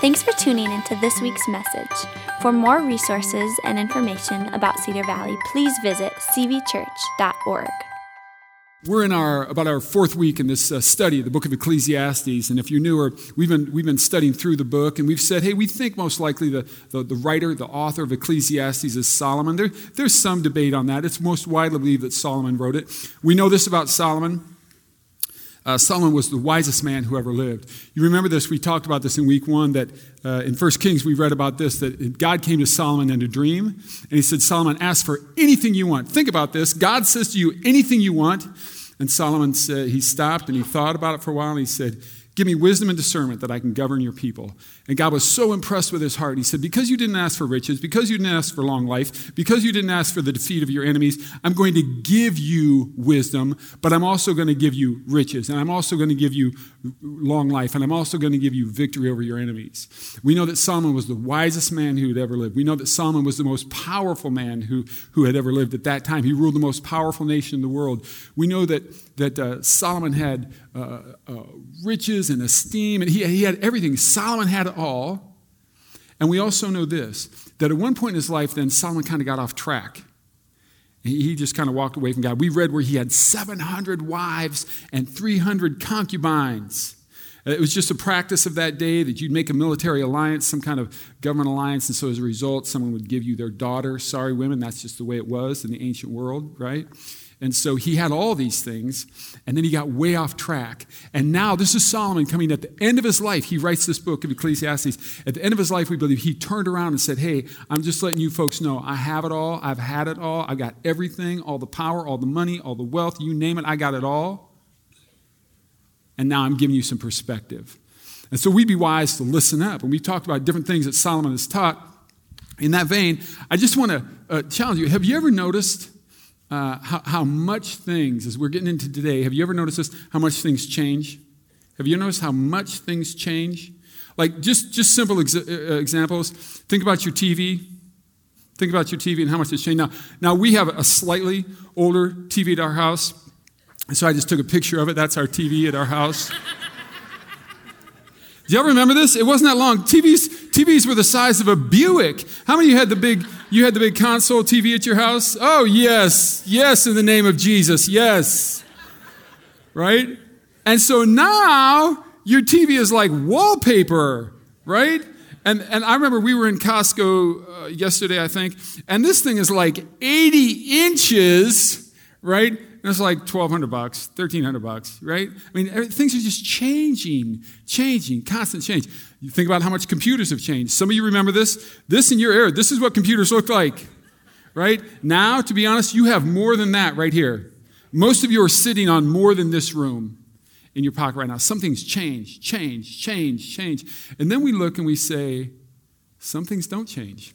Thanks for tuning into this week's message. For more resources and information about Cedar Valley, please visit cvchurch.org. We're in our about our fourth week in this uh, study the book of Ecclesiastes, and if you're newer, we've been we've been studying through the book, and we've said, hey, we think most likely the the, the writer, the author of Ecclesiastes is Solomon. There, there's some debate on that. It's most widely believed that Solomon wrote it. We know this about Solomon. Uh, Solomon was the wisest man who ever lived. You remember this? We talked about this in week one. That uh, in First Kings we read about this. That God came to Solomon in a dream, and He said, "Solomon, ask for anything you want." Think about this. God says to you, "Anything you want," and Solomon said he stopped and he thought about it for a while, and he said, Give me wisdom and discernment that I can govern your people. And God was so impressed with his heart. He said, Because you didn't ask for riches, because you didn't ask for long life, because you didn't ask for the defeat of your enemies, I'm going to give you wisdom, but I'm also going to give you riches, and I'm also going to give you long life, and I'm also going to give you victory over your enemies. We know that Solomon was the wisest man who had ever lived. We know that Solomon was the most powerful man who, who had ever lived at that time. He ruled the most powerful nation in the world. We know that, that uh, Solomon had uh, uh, riches and esteem, and he, he had everything. Solomon had it all. And we also know this that at one point in his life, then Solomon kind of got off track. He just kind of walked away from God. We read where he had 700 wives and 300 concubines. It was just a practice of that day that you'd make a military alliance, some kind of government alliance, and so as a result, someone would give you their daughter. Sorry, women, that's just the way it was in the ancient world, right? And so he had all these things, and then he got way off track. And now, this is Solomon coming at the end of his life. He writes this book of Ecclesiastes. At the end of his life, we believe he turned around and said, Hey, I'm just letting you folks know I have it all. I've had it all. I've got everything all the power, all the money, all the wealth, you name it, I got it all. And now I'm giving you some perspective. And so we'd be wise to listen up. And we talked about different things that Solomon has taught. In that vein, I just want to uh, challenge you. Have you ever noticed uh, how, how much things, as we're getting into today, have you ever noticed this? How much things change? Have you noticed how much things change? Like just, just simple ex- uh, examples. Think about your TV. Think about your TV and how much it's changed. Now, now we have a slightly older TV at our house. So I just took a picture of it. That's our TV at our house. Do y'all remember this? It wasn't that long. TVs, TVs were the size of a Buick. How many of you had the big, you had the big console TV at your house? Oh, yes. Yes, in the name of Jesus. Yes. Right? And so now your TV is like wallpaper, right? And, and I remember we were in Costco uh, yesterday, I think, and this thing is like 80 inches, right? It's like 1200 bucks, 1300 bucks, right? I mean, things are just changing, changing, constant change. You think about how much computers have changed. Some of you remember this. This in your era, this is what computers look like, right? Now, to be honest, you have more than that right here. Most of you are sitting on more than this room in your pocket right now. Something's changed, changed, changed, changed. And then we look and we say, some things don't change.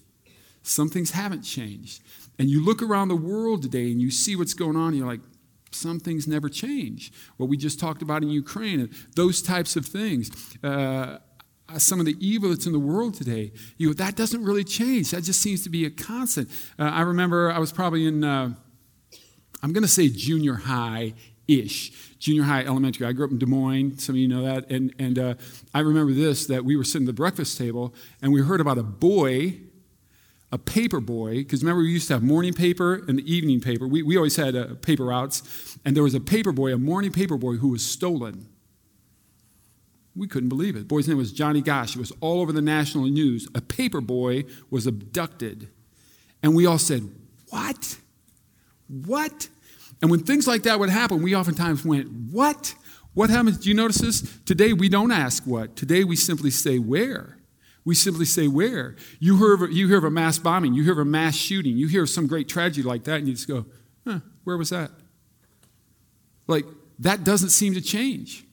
Some things haven't changed. And you look around the world today and you see what's going on, and you're like, some things never change. What we just talked about in Ukraine, those types of things. Uh, some of the evil that's in the world today, you know, that doesn't really change. That just seems to be a constant. Uh, I remember I was probably in, uh, I'm going to say junior high ish, junior high, elementary. I grew up in Des Moines. Some of you know that. And, and uh, I remember this that we were sitting at the breakfast table and we heard about a boy a paper boy, because remember we used to have morning paper and the evening paper. We, we always had uh, paper routes, and there was a paper boy, a morning paper boy, who was stolen. We couldn't believe it. boy's name was Johnny Gosch. It was all over the national news. A paper boy was abducted. And we all said, What? What? And when things like that would happen, we oftentimes went, What? What happens? Do you notice this? Today we don't ask what. Today we simply say where. We simply say, Where? You hear, of, you hear of a mass bombing, you hear of a mass shooting, you hear of some great tragedy like that, and you just go, huh, Where was that? Like, that doesn't seem to change.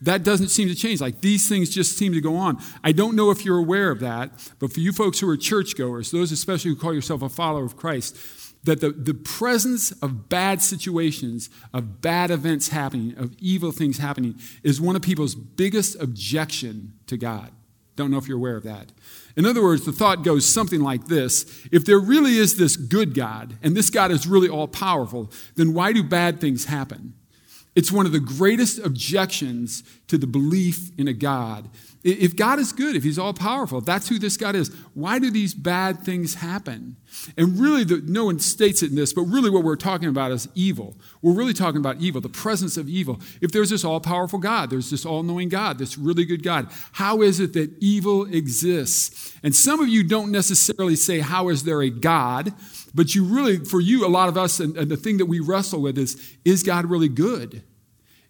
That doesn't seem to change. Like, these things just seem to go on. I don't know if you're aware of that, but for you folks who are churchgoers, those especially who call yourself a follower of Christ, that the, the presence of bad situations, of bad events happening, of evil things happening, is one of people's biggest objection to God. Don't know if you're aware of that. In other words, the thought goes something like this If there really is this good God, and this God is really all powerful, then why do bad things happen? It's one of the greatest objections to the belief in a God. If God is good, if He's all powerful, if that's who this God is, why do these bad things happen? And really, the, no one states it in this, but really what we're talking about is evil. We're really talking about evil, the presence of evil. If there's this all powerful God, there's this all knowing God, this really good God, how is it that evil exists? And some of you don't necessarily say, How is there a God? But you really, for you, a lot of us, and, and the thing that we wrestle with is, Is God really good?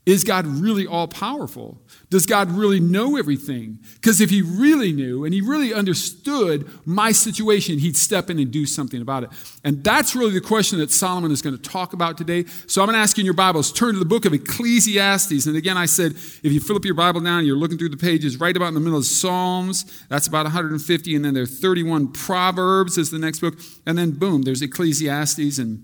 Is God really all powerful? Does God really know everything? Because if he really knew and he really understood my situation, he'd step in and do something about it. And that's really the question that Solomon is going to talk about today. So I'm going to ask you in your Bibles, turn to the book of Ecclesiastes. And again, I said, if you fill up your Bible now and you're looking through the pages, right about in the middle of Psalms, that's about 150. And then there are 31 Proverbs is the next book. And then boom, there's Ecclesiastes and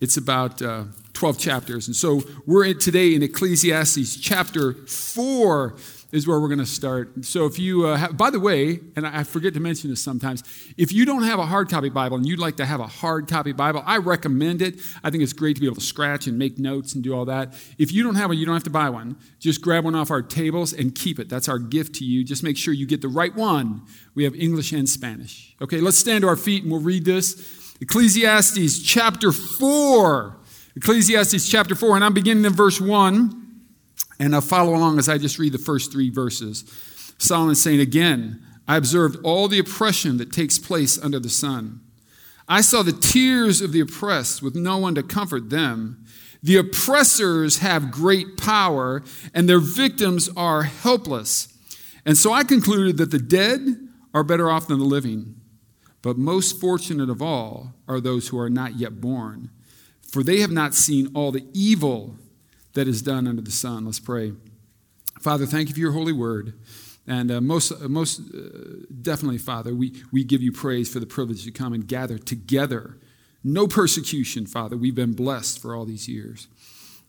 it's about uh, 12 chapters. And so we're in, today in Ecclesiastes chapter 4 is where we're going to start. So if you, uh, have, by the way, and I forget to mention this sometimes, if you don't have a hard copy Bible and you'd like to have a hard copy Bible, I recommend it. I think it's great to be able to scratch and make notes and do all that. If you don't have one, you don't have to buy one. Just grab one off our tables and keep it. That's our gift to you. Just make sure you get the right one. We have English and Spanish. Okay, let's stand to our feet and we'll read this. Ecclesiastes chapter 4. Ecclesiastes chapter 4, and I'm beginning in verse 1, and I'll follow along as I just read the first three verses. Solomon saying, Again, I observed all the oppression that takes place under the sun. I saw the tears of the oppressed with no one to comfort them. The oppressors have great power, and their victims are helpless. And so I concluded that the dead are better off than the living. But most fortunate of all are those who are not yet born, for they have not seen all the evil that is done under the sun. Let's pray. Father, thank you for your holy word. And uh, most, uh, most uh, definitely, Father, we, we give you praise for the privilege to come and gather together. No persecution, Father. We've been blessed for all these years.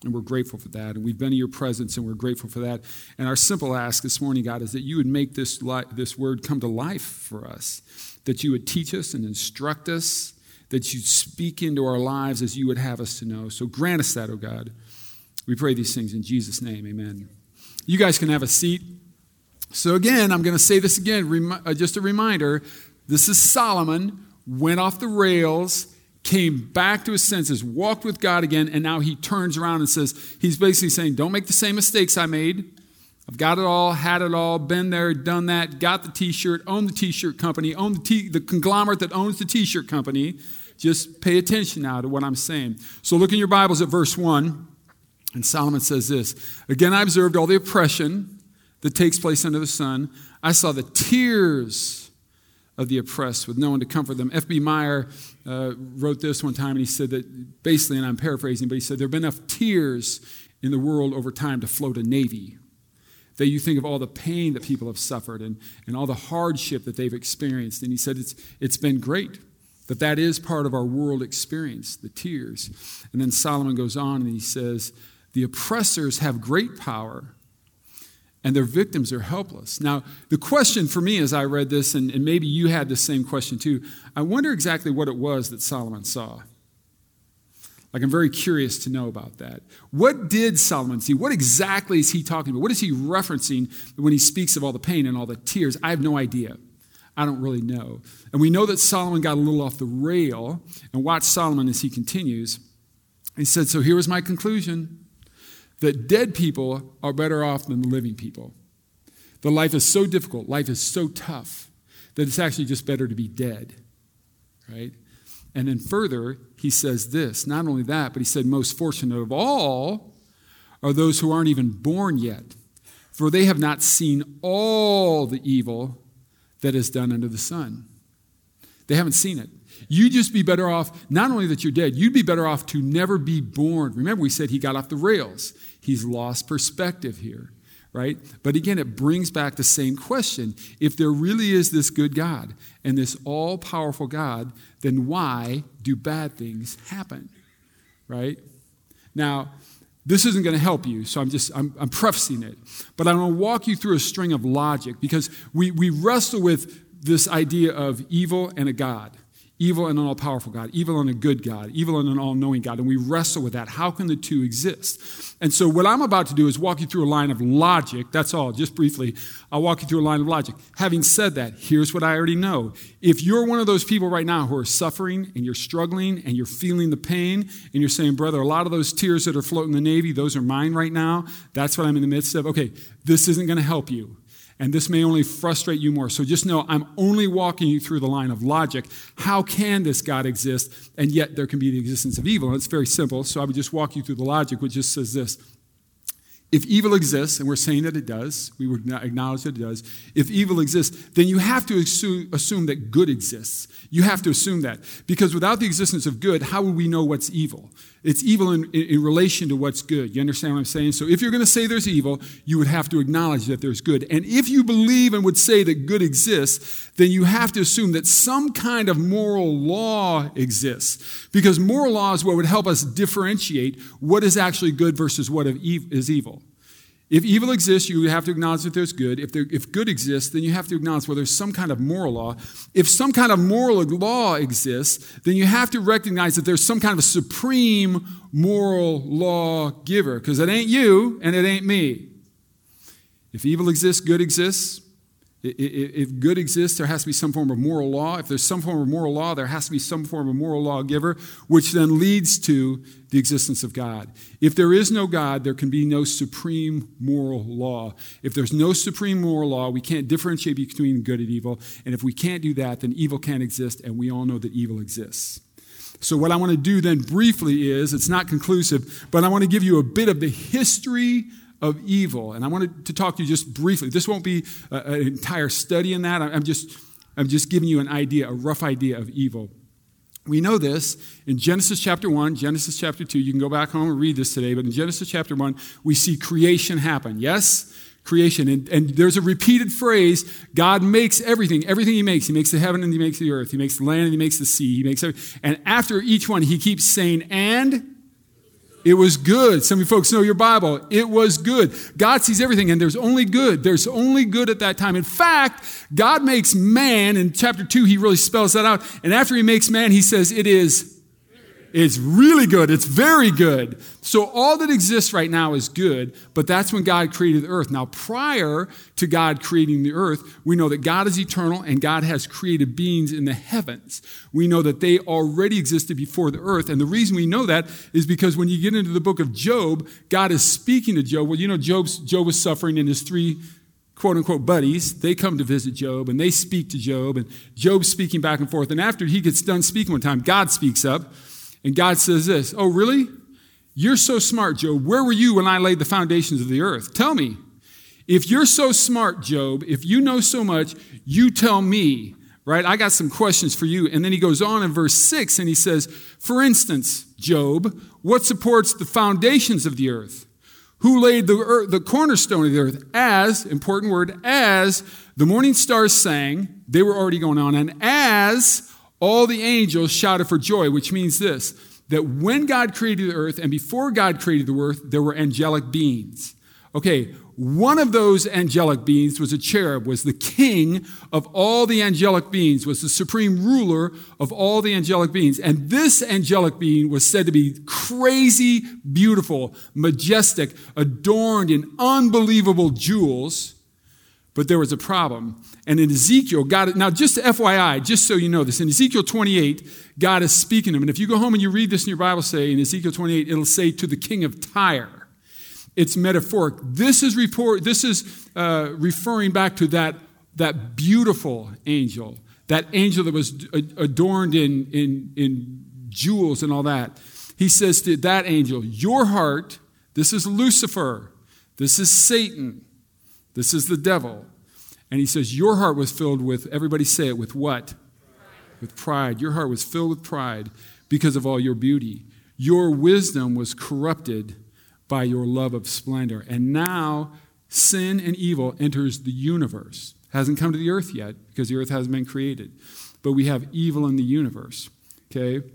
And we're grateful for that. And we've been in your presence and we're grateful for that. And our simple ask this morning, God, is that you would make this, li- this word come to life for us that you would teach us and instruct us, that you'd speak into our lives as you would have us to know. So grant us that, O oh God. We pray these things in Jesus' name. Amen. You guys can have a seat. So, again, I'm going to say this again, uh, just a reminder. This is Solomon, went off the rails, came back to his senses, walked with God again, and now he turns around and says, he's basically saying, Don't make the same mistakes I made. I've got it all, had it all, been there, done that, got the t shirt, own the t shirt company, own the, t- the conglomerate that owns the t shirt company. Just pay attention now to what I'm saying. So look in your Bibles at verse 1, and Solomon says this Again, I observed all the oppression that takes place under the sun. I saw the tears of the oppressed with no one to comfort them. F.B. Meyer uh, wrote this one time, and he said that basically, and I'm paraphrasing, but he said there have been enough tears in the world over time to float a navy that you think of all the pain that people have suffered and, and all the hardship that they've experienced. And he said it's, it's been great, that that is part of our world experience, the tears. And then Solomon goes on and he says, The oppressors have great power and their victims are helpless. Now, the question for me as I read this, and, and maybe you had the same question too, I wonder exactly what it was that Solomon saw. Like, I'm very curious to know about that. What did Solomon see? What exactly is he talking about? What is he referencing when he speaks of all the pain and all the tears? I have no idea. I don't really know. And we know that Solomon got a little off the rail. And watch Solomon as he continues. He said, So here was my conclusion that dead people are better off than living people. The life is so difficult, life is so tough, that it's actually just better to be dead, right? And then further, he says this not only that, but he said, Most fortunate of all are those who aren't even born yet, for they have not seen all the evil that is done under the sun. They haven't seen it. You'd just be better off, not only that you're dead, you'd be better off to never be born. Remember, we said he got off the rails. He's lost perspective here right? But again, it brings back the same question. If there really is this good God and this all powerful God, then why do bad things happen, right? Now, this isn't going to help you, so I'm just I'm, I'm prefacing it. But I'm going to walk you through a string of logic because we, we wrestle with this idea of evil and a God evil and an all powerful God, evil and a good God, evil and an all knowing God. And we wrestle with that. How can the two exist? And so, what I'm about to do is walk you through a line of logic. That's all, just briefly. I'll walk you through a line of logic. Having said that, here's what I already know. If you're one of those people right now who are suffering and you're struggling and you're feeling the pain and you're saying, brother, a lot of those tears that are floating in the Navy, those are mine right now. That's what I'm in the midst of. Okay, this isn't going to help you. And this may only frustrate you more. So just know I'm only walking you through the line of logic. How can this God exist? And yet there can be the existence of evil. And it's very simple. So I would just walk you through the logic, which just says this. If evil exists, and we're saying that it does, we would acknowledge that it does. If evil exists, then you have to assume that good exists. You have to assume that. Because without the existence of good, how would we know what's evil? It's evil in, in, in, relation to what's good. You understand what I'm saying? So if you're going to say there's evil, you would have to acknowledge that there's good. And if you believe and would say that good exists, then you have to assume that some kind of moral law exists. Because moral law is what would help us differentiate what is actually good versus what is evil. If evil exists, you have to acknowledge that there's good. If, there, if good exists, then you have to acknowledge well, there's some kind of moral law. If some kind of moral law exists, then you have to recognize that there's some kind of a supreme moral law giver, because it ain't you and it ain't me. If evil exists, good exists. If good exists, there has to be some form of moral law. If there's some form of moral law, there has to be some form of moral lawgiver, which then leads to the existence of God. If there is no God, there can be no supreme moral law. If there's no supreme moral law, we can't differentiate between good and evil. And if we can't do that, then evil can't exist, and we all know that evil exists. So, what I want to do then briefly is it's not conclusive, but I want to give you a bit of the history of evil. And I wanted to talk to you just briefly. This won't be a, an entire study in that. I'm just, I'm just giving you an idea, a rough idea of evil. We know this in Genesis chapter 1, Genesis chapter 2. You can go back home and read this today, but in Genesis chapter 1, we see creation happen. Yes? Creation. And, and there's a repeated phrase God makes everything. Everything He makes. He makes the heaven and He makes the earth. He makes the land and He makes the sea. He makes everything. And after each one, He keeps saying, and it was good. Some of you folks know your Bible. It was good. God sees everything, and there's only good. There's only good at that time. In fact, God makes man, in chapter 2, he really spells that out. And after he makes man, he says, It is it's really good. It's very good. So all that exists right now is good, but that's when God created the earth. Now, prior to God creating the earth, we know that God is eternal and God has created beings in the heavens. We know that they already existed before the earth. And the reason we know that is because when you get into the book of Job, God is speaking to Job. Well, you know, Job's, Job was suffering in his three quote unquote buddies, they come to visit Job and they speak to Job, and Job's speaking back and forth. And after he gets done speaking one time, God speaks up and God says this Oh, really? You're so smart, Job. Where were you when I laid the foundations of the earth? Tell me. If you're so smart, Job, if you know so much, you tell me, right? I got some questions for you. And then he goes on in verse 6 and he says, For instance, Job, what supports the foundations of the earth? Who laid the, earth, the cornerstone of the earth? As, important word, as the morning stars sang, they were already going on, and as all the angels shouted for joy, which means this that when God created the earth and before God created the earth, there were angelic beings. Okay, one of those angelic beings was a cherub, was the king of all the angelic beings, was the supreme ruler of all the angelic beings. And this angelic being was said to be crazy beautiful, majestic, adorned in unbelievable jewels. But there was a problem. And in Ezekiel, God, now just FYI, just so you know this, in Ezekiel 28, God is speaking to him. And if you go home and you read this in your Bible, say in Ezekiel 28, it'll say to the king of Tyre. It's metaphoric. This is report, this is uh, referring back to that, that beautiful angel, that angel that was adorned in, in, in jewels and all that. He says to that angel, Your heart, this is Lucifer, this is Satan this is the devil. And he says, Your heart was filled with, everybody say it, with what? Pride. With pride. Your heart was filled with pride because of all your beauty. Your wisdom was corrupted by your love of splendor. And now sin and evil enters the universe. Hasn't come to the earth yet because the earth hasn't been created. But we have evil in the universe. Okay?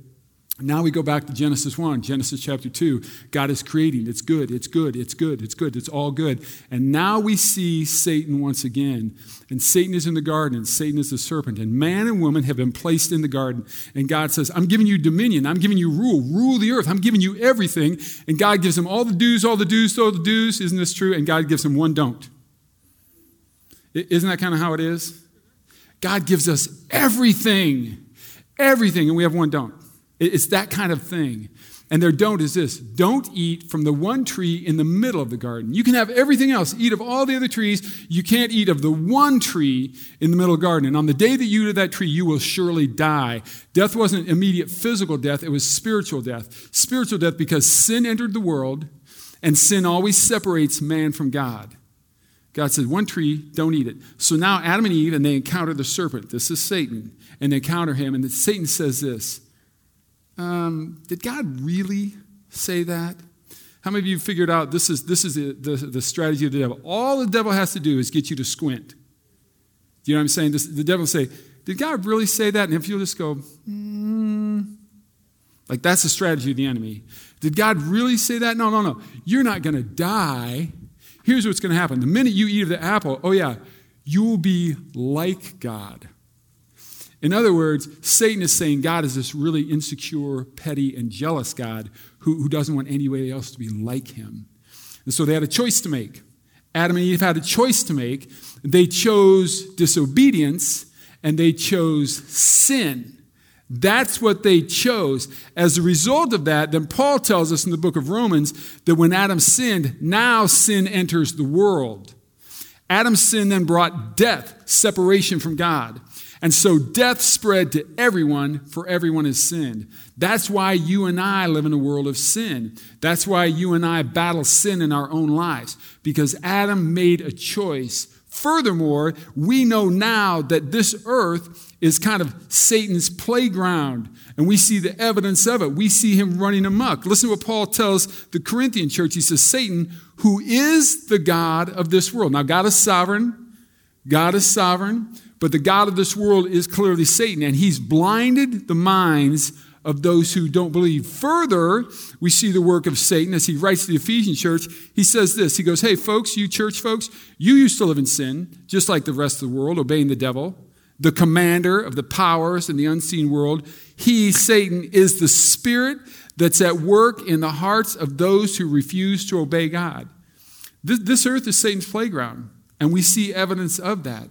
Now we go back to Genesis 1, Genesis chapter 2. God is creating. It's good, it's good, it's good, it's good, it's all good. And now we see Satan once again. And Satan is in the garden, and Satan is the serpent. And man and woman have been placed in the garden. And God says, I'm giving you dominion, I'm giving you rule, rule the earth, I'm giving you everything. And God gives him all the dues, all the dues, all the dues. Isn't this true? And God gives him one don't. Isn't that kind of how it is? God gives us everything, everything, and we have one don't. It's that kind of thing. And their don't is this don't eat from the one tree in the middle of the garden. You can have everything else, eat of all the other trees. You can't eat of the one tree in the middle of the garden. And on the day that you eat of that tree, you will surely die. Death wasn't immediate physical death, it was spiritual death. Spiritual death because sin entered the world, and sin always separates man from God. God said, One tree, don't eat it. So now Adam and Eve, and they encounter the serpent. This is Satan. And they encounter him, and Satan says this um, did God really say that? How many of you figured out this is, this is the, the, the, strategy of the devil? All the devil has to do is get you to squint. You know what I'm saying? This, the devil will say, Did God really say that? And if you'll just go, mm, like that's the strategy of the enemy. Did God really say that? No, no, no. You're not going to die. Here's what's going to happen. The minute you eat of the apple, oh yeah, you will be like God. In other words, Satan is saying God is this really insecure, petty, and jealous God who, who doesn't want anybody else to be like him. And so they had a choice to make. Adam and Eve had a choice to make. They chose disobedience and they chose sin. That's what they chose. As a result of that, then Paul tells us in the book of Romans that when Adam sinned, now sin enters the world. Adam's sin then brought death, separation from God. And so death spread to everyone, for everyone has sinned. That's why you and I live in a world of sin. That's why you and I battle sin in our own lives, because Adam made a choice. Furthermore, we know now that this earth is kind of Satan's playground, and we see the evidence of it. We see him running amok. Listen to what Paul tells the Corinthian church. He says, Satan, who is the God of this world. Now, God is sovereign. God is sovereign. But the God of this world is clearly Satan, and he's blinded the minds of those who don't believe. Further, we see the work of Satan as he writes to the Ephesian church. He says this He goes, Hey, folks, you church folks, you used to live in sin, just like the rest of the world, obeying the devil, the commander of the powers in the unseen world. He, Satan, is the spirit that's at work in the hearts of those who refuse to obey God. This, this earth is Satan's playground, and we see evidence of that.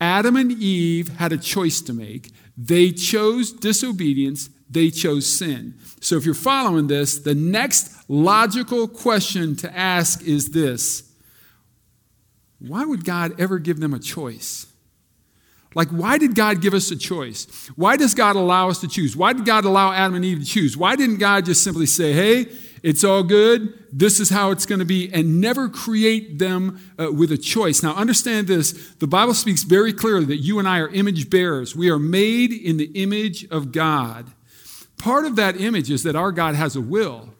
Adam and Eve had a choice to make. They chose disobedience, they chose sin. So if you're following this, the next logical question to ask is this Why would God ever give them a choice? Like, why did God give us a choice? Why does God allow us to choose? Why did God allow Adam and Eve to choose? Why didn't God just simply say, hey, it's all good. This is how it's going to be, and never create them uh, with a choice. Now, understand this. The Bible speaks very clearly that you and I are image bearers. We are made in the image of God. Part of that image is that our God has a will.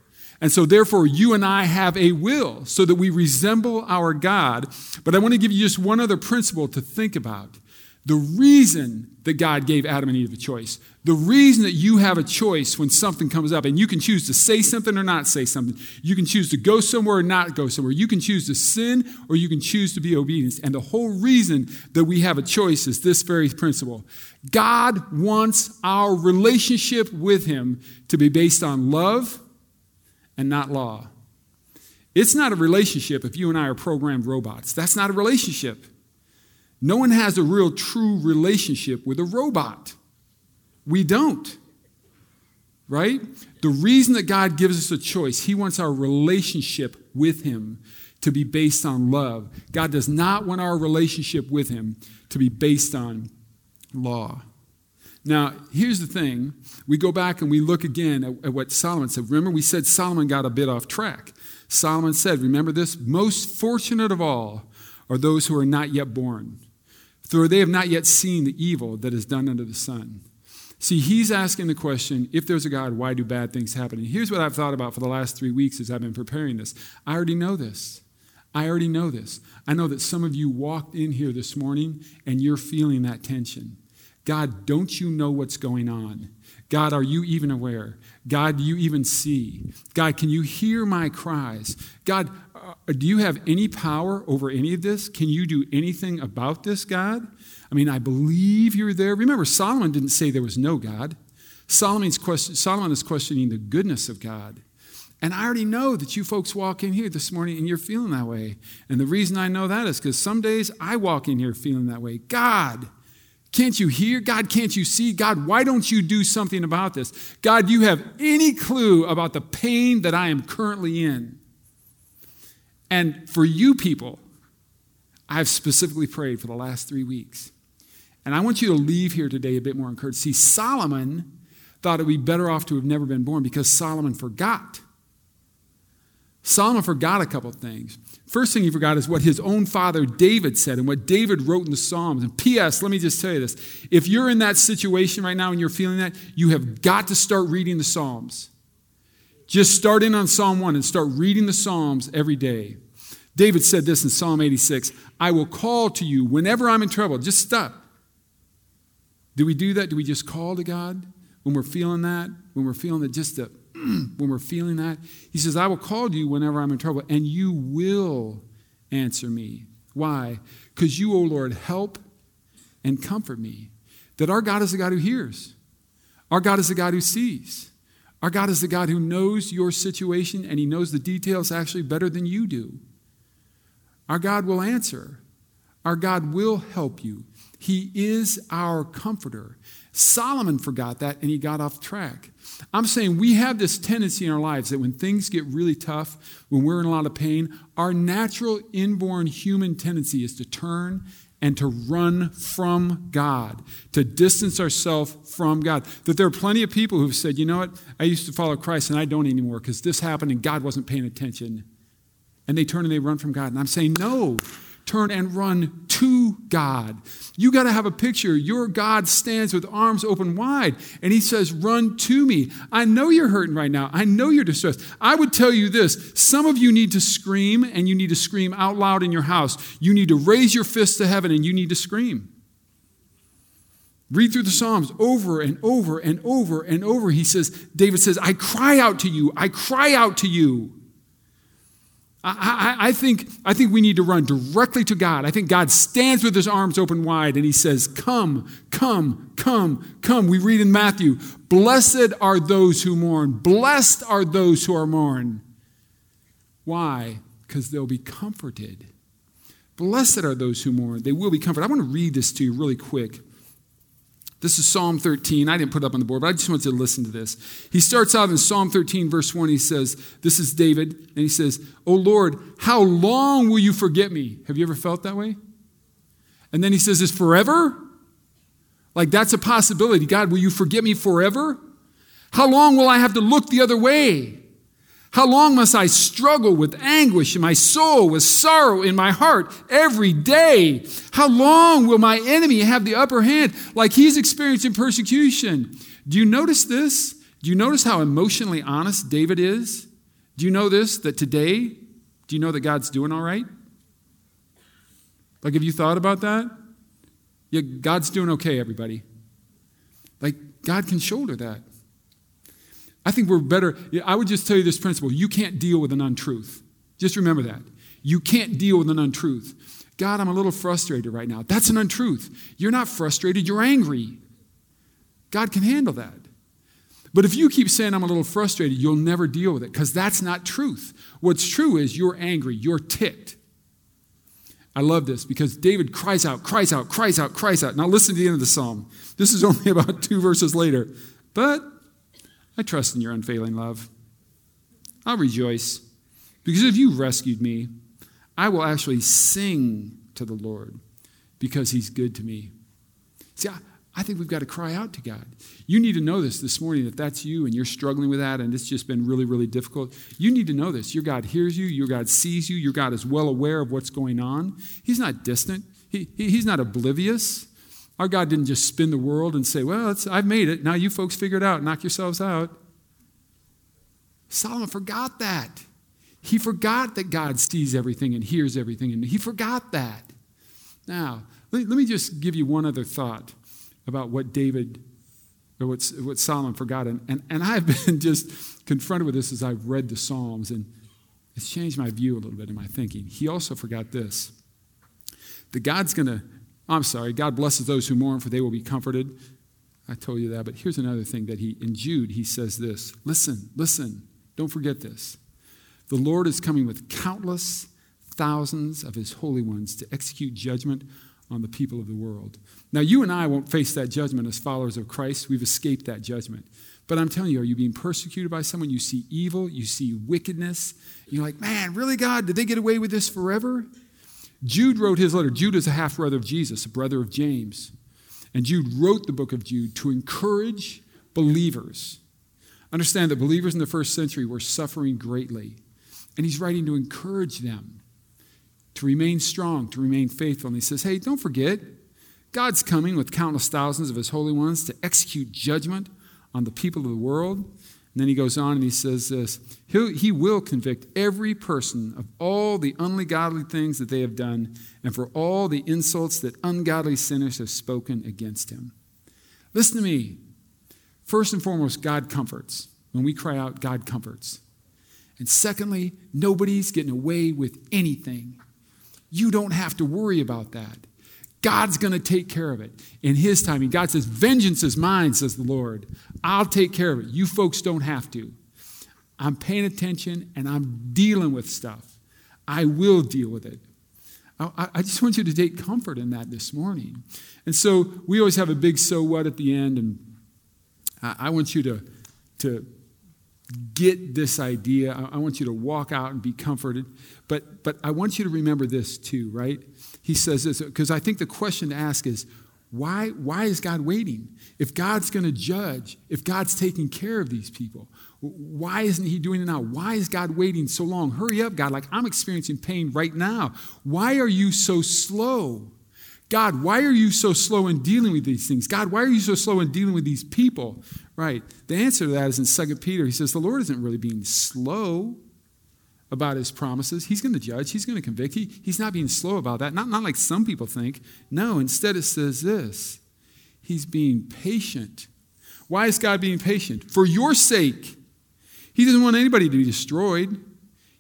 And so, therefore, you and I have a will so that we resemble our God. But I want to give you just one other principle to think about. The reason that God gave Adam and Eve a choice, the reason that you have a choice when something comes up, and you can choose to say something or not say something, you can choose to go somewhere or not go somewhere, you can choose to sin or you can choose to be obedient. And the whole reason that we have a choice is this very principle God wants our relationship with Him to be based on love and not law. It's not a relationship if you and I are programmed robots. That's not a relationship. No one has a real true relationship with a robot. We don't. Right? The reason that God gives us a choice, He wants our relationship with Him to be based on love. God does not want our relationship with Him to be based on law. Now, here's the thing. We go back and we look again at, at, what Solomon said. Remember, we said Solomon got a bit off track. Solomon said, Remember this? Most fortunate of all are those who are not yet born for they have not yet seen the evil that is done under the sun. See, he's asking the question if there's a God, why do bad things happen? And here's what I've thought about for the last three weeks as I've been preparing this. I already know this. I already know this. I know that some of you walked in here this morning and you're feeling that tension. God, don't you know what's going on? God, are you even aware? God, do you even see? God, can you hear my cries? God, uh, do you have any power over any of this? Can you do anything about this, God? I mean, I believe you're there. Remember, Solomon didn't say there was no God. Solomon's question, Solomon is questioning the goodness of God. And I already know that you folks walk in here this morning and you're feeling that way. And the reason I know that is because some days I walk in here feeling that way. God, can't you hear? God, can't you see? God, why don't you do something about this? God, you have any clue about the pain that I am currently in? And for you people, I've specifically prayed for the last three weeks. And I want you to leave here today a bit more encouraged. See, Solomon thought it would be better off to have never been born because Solomon forgot. Solomon forgot a couple things. First thing he forgot is what his own father David said and what David wrote in the Psalms. And P.S., let me just tell you this. If you're in that situation right now and you're feeling that, you have got to start reading the Psalms. Just start in on Psalm 1 and start reading the Psalms every day. David said this in Psalm 86 I will call to you whenever I'm in trouble. Just stop. Do we do that? Do we just call to God when we're feeling that? When we're feeling that just the when we're feeling that. He says, I will call you whenever I'm in trouble, and you will answer me. Why? Because you, O Lord, help and comfort me. That our God is the God who hears, our God is the God who sees. Our God is the God who knows your situation and He knows the details actually better than you do. Our God will answer. Our God will help you. He is our comforter. Solomon forgot that and he got off track. I'm saying we have this tendency in our lives that when things get really tough, when we're in a lot of pain, our natural inborn human tendency is to turn and to run from God, to distance ourselves from God. That there are plenty of people who've said, you know what, I used to follow Christ and I don't anymore because this happened and God wasn't paying attention. And they turn and they run from God. And I'm saying, no, turn and run to God. You got to have a picture. Your God stands with arms open wide and he says, Run to me. I know you're hurting right now. I know you're distressed. I would tell you this some of you need to scream and you need to scream out loud in your house. You need to raise your fist to heaven and you need to scream. Read through the Psalms over and over and over and over. He says, David says, I cry out to you. I cry out to you. I, I, I, think, I think we need to run directly to God. I think God stands with his arms open wide and he says, Come, come, come, come. We read in Matthew, Blessed are those who mourn. Blessed are those who are mourn. Why? Because they'll be comforted. Blessed are those who mourn. They will be comforted. I want to read this to you really quick. This is Psalm 13. I didn't put it up on the board, but I just want you to listen to this. He starts out in Psalm 13, verse 1. He says, This is David, and he says, Oh Lord, how long will you forget me? Have you ever felt that way? And then he says, Is forever? Like that's a possibility. God, will you forget me forever? How long will I have to look the other way? How long must I struggle with anguish in my soul, with sorrow in my heart every day? How long will my enemy have the upper hand like he's experiencing persecution? Do you notice this? Do you notice how emotionally honest David is? Do you know this? That today, do you know that God's doing all right? Like, have you thought about that? Yeah, God's doing okay, everybody. Like, God can shoulder that. I think we're better. I would just tell you this principle you can't deal with an untruth. Just remember that. You can't deal with an untruth. God, I'm a little frustrated right now. That's an untruth. You're not frustrated, you're angry. God can handle that. But if you keep saying I'm a little frustrated, you'll never deal with it because that's not truth. What's true is you're angry, you're ticked. I love this because David cries out, cries out, cries out, cries out. Now listen to the end of the psalm. This is only about two verses later. But I trust in your unfailing love. I'll rejoice because if you rescued me, I will actually sing to the Lord because he's good to me. See, I, I think we've got to cry out to God. You need to know this this morning if that's you and you're struggling with that and it's just been really, really difficult. You need to know this. Your God hears you, your God sees you, your God is well aware of what's going on. He's not distant, he, he he's not oblivious. Our God didn't just spin the world and say, Well, I've made it. Now you folks figure it out. Knock yourselves out. Solomon forgot that. He forgot that God sees everything and hears everything, and he forgot that. Now, let, me just give you one other thought about what David or what, what Solomon forgot. And, and, and I've been just confronted with this as I've read the Psalms, and it's changed my view a little bit in my thinking. He also forgot this that God's going to, I'm sorry, God blesses those who mourn, for they will be comforted. I told you that, but here's another thing that he, in Jude, he says this Listen, listen, don't forget this. The Lord is coming with countless thousands of his holy ones to execute judgment on the people of the world. Now, you and I won't face that judgment as followers of Christ. We've escaped that judgment. But I'm telling you, are you being persecuted by someone? You see evil, you see wickedness. You're like, man, really, God? Did they get away with this forever? Jude wrote his letter. Jude is a half brother of Jesus, a brother of James. And Jude wrote the book of Jude to encourage believers. Understand that believers in the first century were suffering greatly. And he's writing to encourage them to remain strong, to remain faithful. And he says, hey, don't forget, God's coming with countless thousands of his holy ones to execute judgment on the people of the world. And then he goes on and he says this He'll, He will convict every person of all the ungodly things that they have done and for all the insults that ungodly sinners have spoken against him. Listen to me. First and foremost, God comforts. When we cry out, God comforts. And secondly, nobody's getting away with anything. You don't have to worry about that. God's going to take care of it in His timing. God says, Vengeance is mine, says the Lord. I'll take care of it. You folks don't have to. I'm paying attention and I'm dealing with stuff. I will deal with it. I, just want you to take comfort in that this morning. And so we always have a big so what at the end, and I, I want you to, to get this idea. I, I want you to walk out and be comforted. But, but I want you to remember this too, right? He says this because I think the question to ask is why, why is God waiting? If God's going to judge, if God's taking care of these people, why isn't He doing it now? Why is God waiting so long? Hurry up, God. Like I'm experiencing pain right now. Why are you so slow? God, why are you so slow in dealing with these things? God, why are you so slow in dealing with these people? Right. The answer to that is in 2 Peter. He says the Lord isn't really being slow about his promises. He's going to judge, he's going to convict. He, he's not being slow about that, not, not like some people think. No, instead it says this He's being patient. Why is God being patient? For your sake. He doesn't want anybody to be destroyed.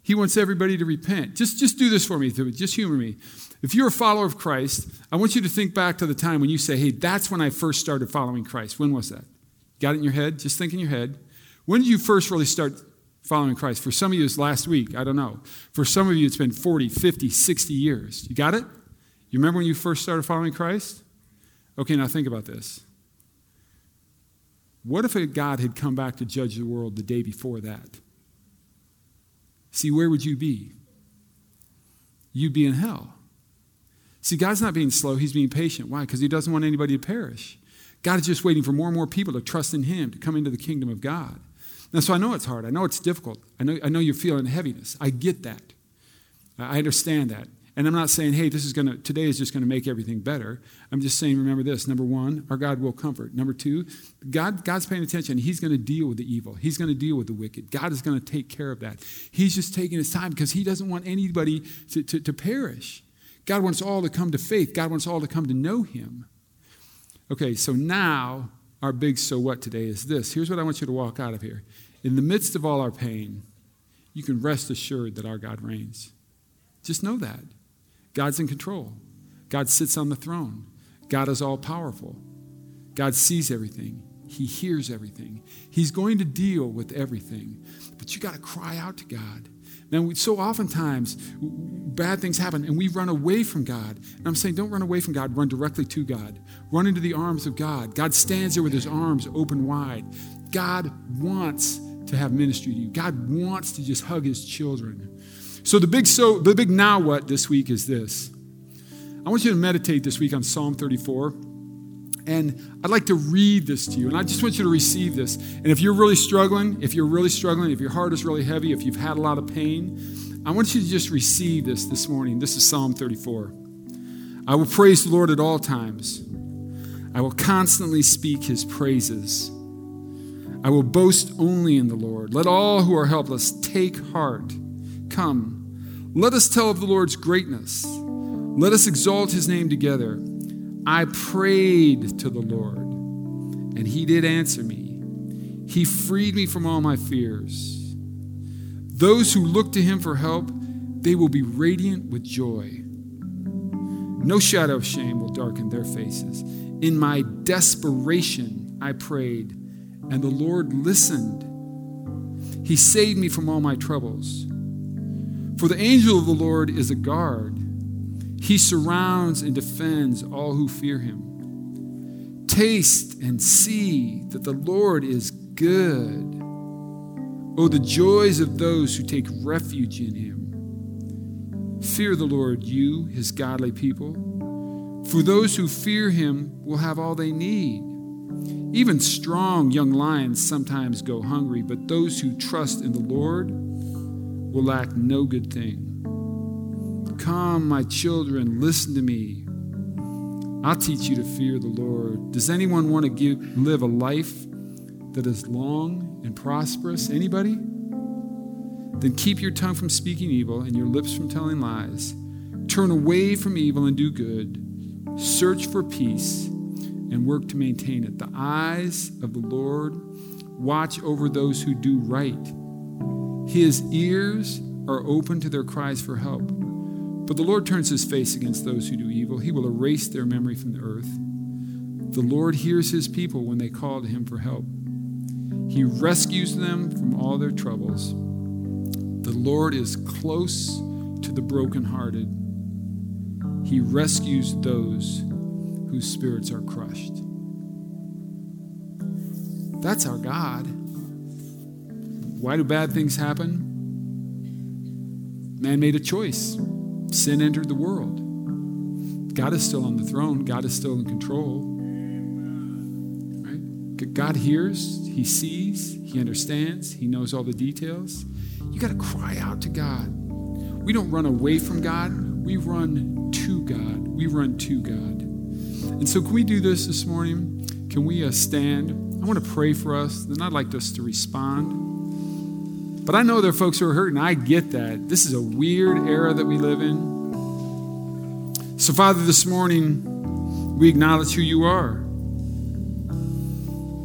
He wants everybody to repent. Just, just do this for me, just humor me. If you're a follower of Christ, I want you to think back to the time when you say, hey, that's when I first started following Christ. When was that? Got it in your head? Just think in your head. When did you first really start following Christ. For some of you, it's last week. I don't know. For some of you, it's been 40, 50, 60 years. You got it? You remember when you first started following Christ? Okay, now think about this. What if God had come back to judge the world the day before that? See, where would you be? You'd be in hell. See, God's not being slow, He's being patient. Why? Because He doesn't want anybody to perish. God is just waiting for more and more people to trust in Him, to come into the kingdom of God. Now, so I know it's hard. I know it's difficult. I know, I know you're feeling heaviness. I get that. I understand that. And I'm not saying, hey, this is going to, today is just going to make everything better. I'm just saying, remember this. Number one, our God will comfort. Number two, God, God's paying attention. He's going to deal with the evil. He's going to deal with the wicked. God is going to take care of that. He's just taking his time because he doesn't want anybody to, to, to perish. God wants all to come to faith. God wants all to come to know him. Okay, so now our big so what today is this. Here's what I want you to walk out of here. In the midst of all our pain, you can rest assured that our God reigns. Just know that. God's in control. God sits on the throne. God is all powerful. God sees everything. He hears everything. He's going to deal with everything. But you got to cry out to God. Man, so oftentimes bad things happen and we run away from God. And I'm saying, don't run away from God, run directly to God. Run into the arms of God. God stands there with his arms open wide. God wants to have ministry to you. God wants to just hug his children. So the big so the big now what this week is this. I want you to meditate this week on Psalm 34. And I'd like to read this to you. And I just want you to receive this. And if you're really struggling, if you're really struggling, if your heart is really heavy, if you've had a lot of pain, I want you to just receive this this morning. This is Psalm 34. I will praise the Lord at all times. I will constantly speak his praises. I will boast only in the Lord. Let all who are helpless take heart. Come, let us tell of the Lord's greatness. Let us exalt his name together. I prayed to the Lord, and he did answer me. He freed me from all my fears. Those who look to him for help, they will be radiant with joy. No shadow of shame will darken their faces. In my desperation, I prayed, and the Lord listened. He saved me from all my troubles. For the angel of the Lord is a guard, he surrounds and defends all who fear him. Taste and see that the Lord is good. Oh, the joys of those who take refuge in him. Fear the Lord, you, his godly people. For those who fear him will have all they need. Even strong young lions sometimes go hungry, but those who trust in the Lord will lack no good thing. Come, my children, listen to me. I'll teach you to fear the Lord. Does anyone want to give, live a life that is long and prosperous? Anybody? Then keep your tongue from speaking evil and your lips from telling lies. Turn away from evil and do good. Search for peace and work to maintain it. The eyes of the Lord watch over those who do right. His ears are open to their cries for help. But the Lord turns his face against those who do evil. He will erase their memory from the earth. The Lord hears his people when they call to him for help. He rescues them from all their troubles. The Lord is close to the brokenhearted. He rescues those whose spirits are crushed. That's our God. Why do bad things happen? Man made a choice. Sin entered the world. God is still on the throne. God is still in control. Right? God hears, He sees, He understands, He knows all the details. You got to cry out to God. We don't run away from God, we run to God. We run to God. And so, can we do this this morning? Can we uh, stand? I want to pray for us, then I'd like us to respond. But I know there are folks who are hurting. I get that. This is a weird era that we live in. So, Father, this morning, we acknowledge who you are.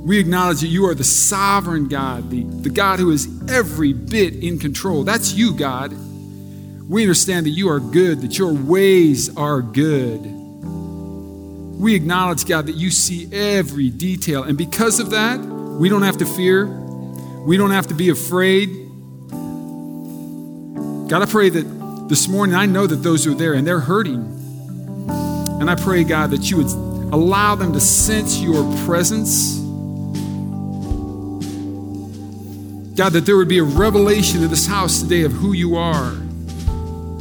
We acknowledge that you are the sovereign God, the, the God who is every bit in control. That's you, God. We understand that you are good, that your ways are good. We acknowledge, God, that you see every detail. And because of that, we don't have to fear. We don't have to be afraid. God, I pray that this morning, I know that those are there and they're hurting. And I pray, God, that you would allow them to sense your presence God, that there would be a revelation in this house today of who you are.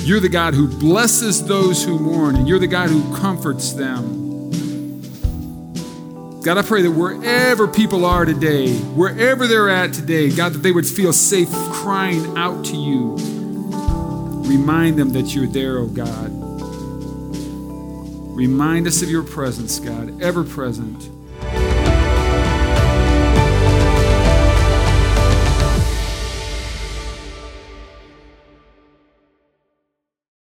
You're the God who blesses those who mourn, and you're the God who comforts them. God, I pray that wherever people are today, wherever they're at today, God, that they would feel safe crying out to you. Remind them that you're there, oh God. Remind us of your presence, God, ever present.